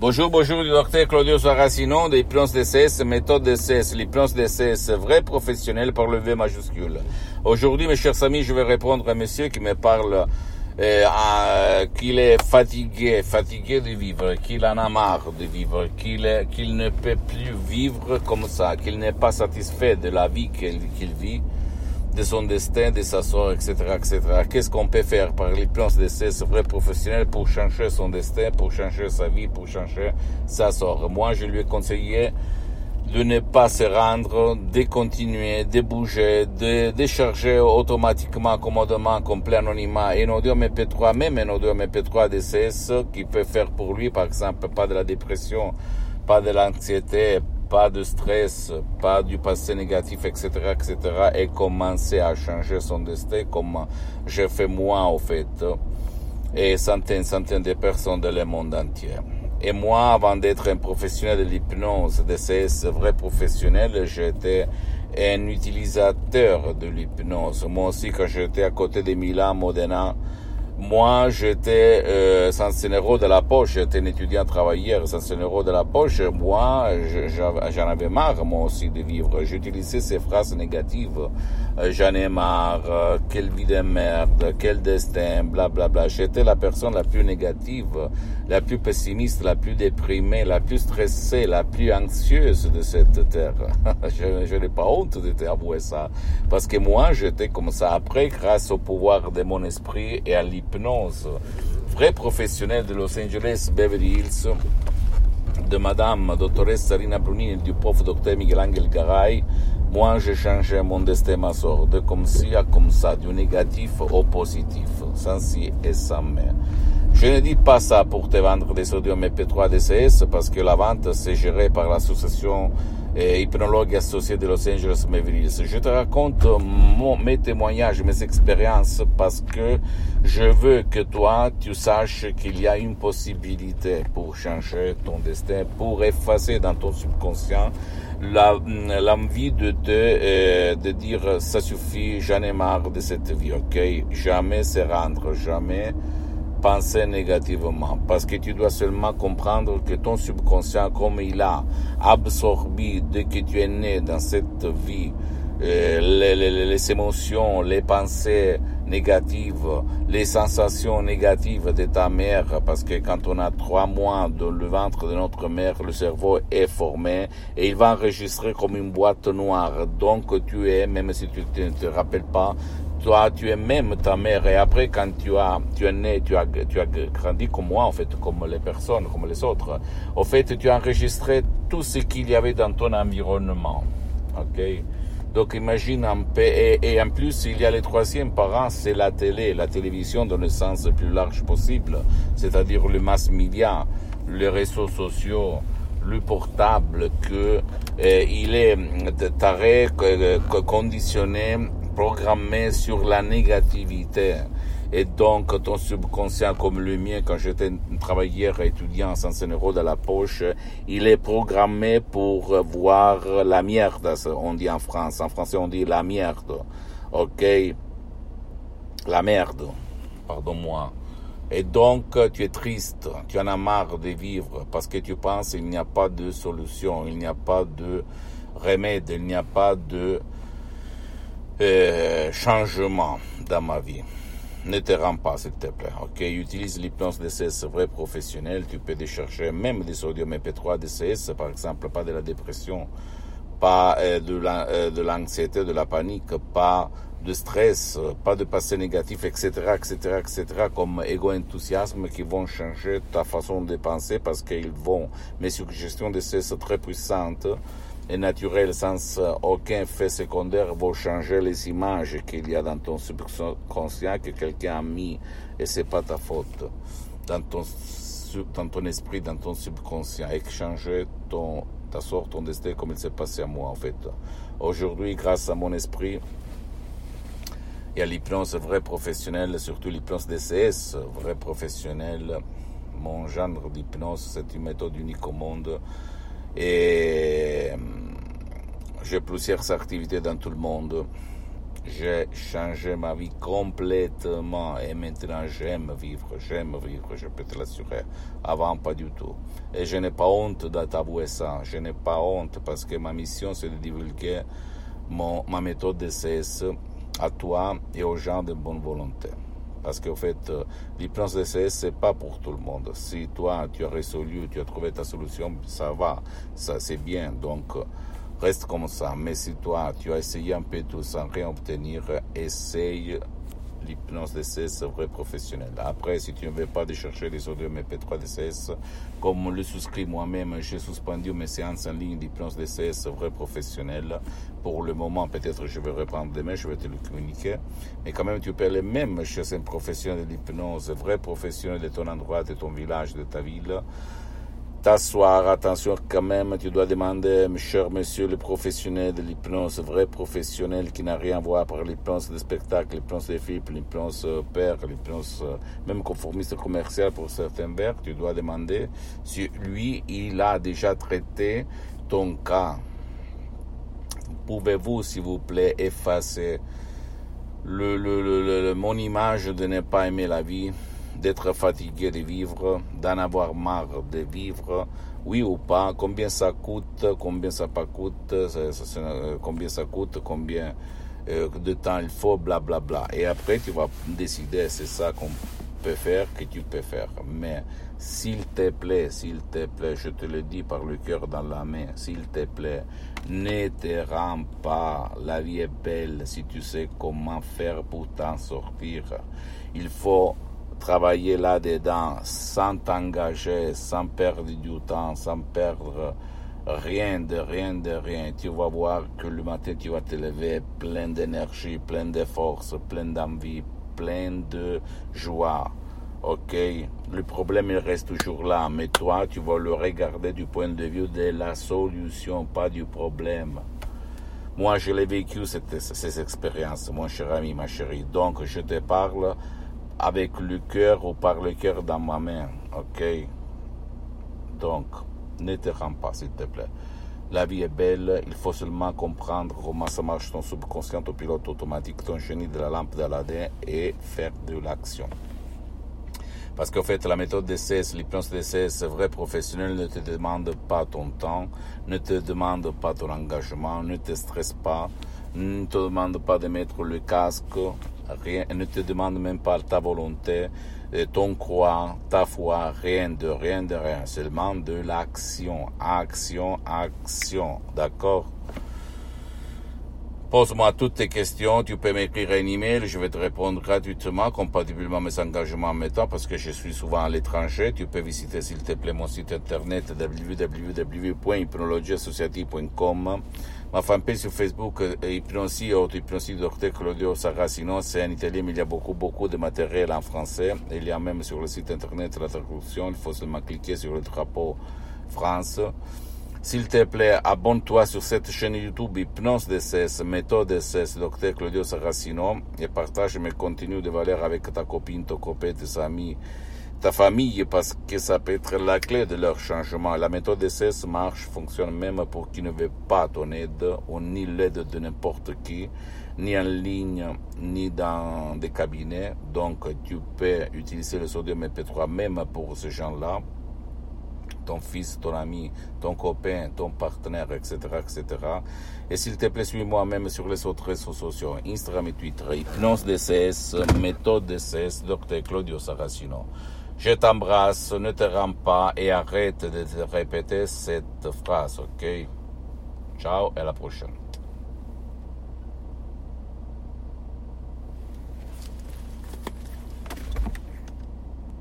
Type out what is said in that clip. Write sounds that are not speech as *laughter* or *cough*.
Bonjour, bonjour du docteur Claudio Saracino de l'hypnose DCS, méthode DCS, l'hypnose DCS, vrai professionnel par le V majuscule. Aujourd'hui, mes chers amis, je vais répondre à un monsieur qui me parle euh, qu'il est fatigué, fatigué de vivre, qu'il en a marre de vivre, qu'il ne peut plus vivre comme ça, qu'il n'est pas satisfait de la vie qu'il vit de son destin, de sa sort, etc., etc. Qu'est-ce qu'on peut faire? Par les plans de ces vrais professionnels pour changer son destin, pour changer sa vie, pour changer sa sort? Moi, je lui ai conseillé de ne pas se rendre, de continuer, de bouger, de décharger automatiquement, commodement, complet anonymat, un audio MP3, même un audio MP3 DCS qui peut faire pour lui, par exemple, pas de la dépression, pas de l'anxiété, pas de stress, pas du passé négatif, etc., etc., et commencer à changer son destin comme j'ai fait moi, au fait, et centaines, centaines de personnes dans le monde entier. Et moi, avant d'être un professionnel de l'hypnose, de ces vrais professionnels, j'étais un utilisateur de l'hypnose. Moi aussi, quand j'étais à côté de Milan, Modena, moi, j'étais euh, sans euros de la poche, j'étais un étudiant travailleur sans euros de la poche. Moi, j'en avais marre, moi aussi, de vivre. J'utilisais ces phrases négatives. Euh, j'en ai marre, quelle vie de merde, quel destin, bla bla bla. J'étais la personne la plus négative, la plus pessimiste, la plus déprimée, la plus stressée, la plus anxieuse de cette terre. *laughs* je, je n'ai pas honte de t'avouer ça. Parce que moi, j'étais comme ça. Après, grâce au pouvoir de mon esprit et à l'hypnose, vrai professionnel de Los Angeles, Beverly Hills, de Madame Doctoresse Sarina Brunini et du prof Docteur Miguel Angel Garay, moi j'ai changé mon destin, ma sorte, de comme ci à comme ça, du négatif au positif, sans si et sans mais. Je ne dis pas ça pour te vendre des sodium MP3 DCS parce que la vente c'est géré par l'association et hypnologue associé de Los Angeles Beverly Je te raconte mon, mes témoignages, mes expériences parce que je veux que toi, tu saches qu'il y a une possibilité pour changer ton destin, pour effacer dans ton subconscient l'envie de te, euh, de dire ça suffit, j'en ai marre de cette vie, ok? Jamais se rendre, jamais penser négativement, parce que tu dois seulement comprendre que ton subconscient, comme il a absorbé dès que tu es né dans cette vie, euh, les, les, les, émotions, les pensées négatives, les sensations négatives de ta mère, parce que quand on a trois mois dans le ventre de notre mère, le cerveau est formé et il va enregistrer comme une boîte noire. Donc tu es, même si tu ne te, te rappelles pas, toi, tu es même ta mère. Et après, quand tu as, tu es né, tu as, tu as grandi comme moi, en fait, comme les personnes, comme les autres. En fait, tu as enregistré tout ce qu'il y avait dans ton environnement. OK? Donc imagine un peu, et, en plus il y a le troisième parent, c'est la télé, la télévision dans le sens le plus large possible, c'est-à-dire le mass media, les réseaux sociaux, le portable, que eh, il est taré, conditionné programmé sur la négativité. Et donc, ton subconscient, comme le mien, quand j'étais travailleur étudiant sans un euro dans la poche, il est programmé pour voir la merde, on dit en France. En français, on dit la merde. OK? La merde. Pardon-moi. Et donc, tu es triste, tu en as marre de vivre parce que tu penses qu'il n'y a pas de solution, il n'y a pas de remède, il n'y a pas de euh, changement dans ma vie. Ne te rends pas, s'il te plaît. Ok, utilise l'hypnose DCS vrai professionnel. Tu peux décharger même des sodium MP3 DCS, par exemple, pas de la dépression, pas euh, de l'anxiété, de, de la panique, pas de stress, pas de passé négatif, etc., etc., etc., comme égo-enthousiasme qui vont changer ta façon de penser parce qu'ils vont, mes suggestions de cesse très puissantes, et naturel sans aucun effet secondaire vont changer les images qu'il y a dans ton subconscient que quelqu'un a mis et c'est pas ta faute. Dans ton, dans ton esprit, dans ton subconscient et changer ta sorte, ton destin comme il s'est passé à moi en fait. Aujourd'hui, grâce à mon esprit, et à l'hypnose vrai professionnelle, surtout l'hypnose DCS, vrai professionnel, mon genre d'hypnose, c'est une méthode unique au monde et j'ai plusieurs activités dans tout le monde. J'ai changé ma vie complètement et maintenant j'aime vivre, j'aime vivre, je peux te l'assurer. Avant, pas du tout. Et je n'ai pas honte de t'avouer ça. Je n'ai pas honte parce que ma mission, c'est de divulguer mon, ma méthode de CS à toi et aux gens de bonne volonté. Parce qu'en fait, l'hypnose CS, c'est pas pour tout le monde. Si toi, tu as résolu, tu as trouvé ta solution, ça va, ça c'est bien. Donc, reste comme ça. Mais si toi, tu as essayé un peu tout sans rien obtenir, essaye l'hypnose DCS vrai professionnel. Après, si tu ne veux pas de chercher les audios MP3 DCS, comme le souscrit moi-même, j'ai suspendu mes séances en ligne d'hypnose DCS vrai professionnel. Pour le moment, peut-être je vais reprendre demain, je vais te le communiquer. Mais quand même, tu peux aller même chez un professionnel de l'hypnose, vrai professionnel de ton endroit, de ton village, de ta ville t'asseoir. Attention quand même, tu dois demander, cher monsieur le professionnel de l'hypnose, vrai professionnel qui n'a rien à voir par l'hypnose de spectacle, l'hypnose des films, l'hypnose euh, père, l'hypnose euh, même conformiste commercial pour certains verres, tu dois demander si lui, il a déjà traité ton cas. Pouvez-vous, s'il vous plaît, effacer le, le, le, mon image de ne pas aimer la vie? D'être fatigué de vivre, d'en avoir marre de vivre, oui ou pas, combien ça coûte, combien ça pas coûte, combien ça coûte, combien euh, de temps il faut, bla bla bla. Et après tu vas décider, c'est ça qu'on peut faire, que tu peux faire. Mais s'il te plaît, s'il te plaît, je te le dis par le cœur dans la main, s'il te plaît, ne te rends pas, la vie est belle si tu sais comment faire pour t'en sortir. Il faut travailler là-dedans sans t'engager, sans perdre du temps, sans perdre rien de rien de rien. Tu vas voir que le matin tu vas te lever plein d'énergie, plein de force, plein d'envie, plein de joie. Ok, le problème il reste toujours là, mais toi tu vas le regarder du point de vue de la solution, pas du problème. Moi je l'ai vécu cette, ces expériences, mon cher ami, ma chérie. Donc je te parle avec le cœur ou par le cœur dans ma main. Ok? Donc, ne te rends pas, s'il te plaît. La vie est belle, il faut seulement comprendre comment ça marche ton subconscient, ton pilote automatique, ton génie de la lampe d'Aladin et faire de l'action. Parce qu'en fait, la méthode d'essai, l'hypnose c'est vrai professionnel, ne te demande pas ton temps, ne te demande pas ton engagement, ne te stresse pas, ne te demande pas de mettre le casque, rien, ne te demande même pas ta volonté, ton croix, ta foi, rien de rien de rien, seulement de l'action, action, action, d'accord? Pose-moi toutes tes questions, tu peux m'écrire un email, je vais te répondre gratuitement, compatiblement à mes engagements en temps, parce que je suis souvent à l'étranger. Tu peux visiter, s'il te plaît, mon site internet www.hypnologieassociative.com Ma fanpage sur Facebook, euh, Hypnosie, autre Hypnosie Dr Claudio Saracino, c'est en italien, mais il y a beaucoup, beaucoup de matériel en français. Il y a même sur le site internet la traduction, il faut seulement cliquer sur le drapeau France. S'il te plaît, abonne-toi sur cette chaîne YouTube Hypnose DCS, méthode DCS, Dr Claudio Saracino, et partage mes contenus de valeur avec ta copine, ton copain, tes amis, ta famille parce que ça peut être la clé de leur changement. La méthode DCS marche, fonctionne même pour qui ne veut pas ton aide ou ni l'aide de n'importe qui, ni en ligne, ni dans des cabinets. Donc tu peux utiliser le sodium MP3 même pour ces gens-là ton fils, ton ami, ton copain, ton partenaire, etc., etc. Et s'il te plaît, suis-moi même sur les autres réseaux sociaux, Instagram et Twitter, Hypnose DCS, méthode DCS, Dr. Claudio Saracino. Je t'embrasse, ne te rends pas et arrête de te répéter cette phrase, ok? Ciao et à la prochaine.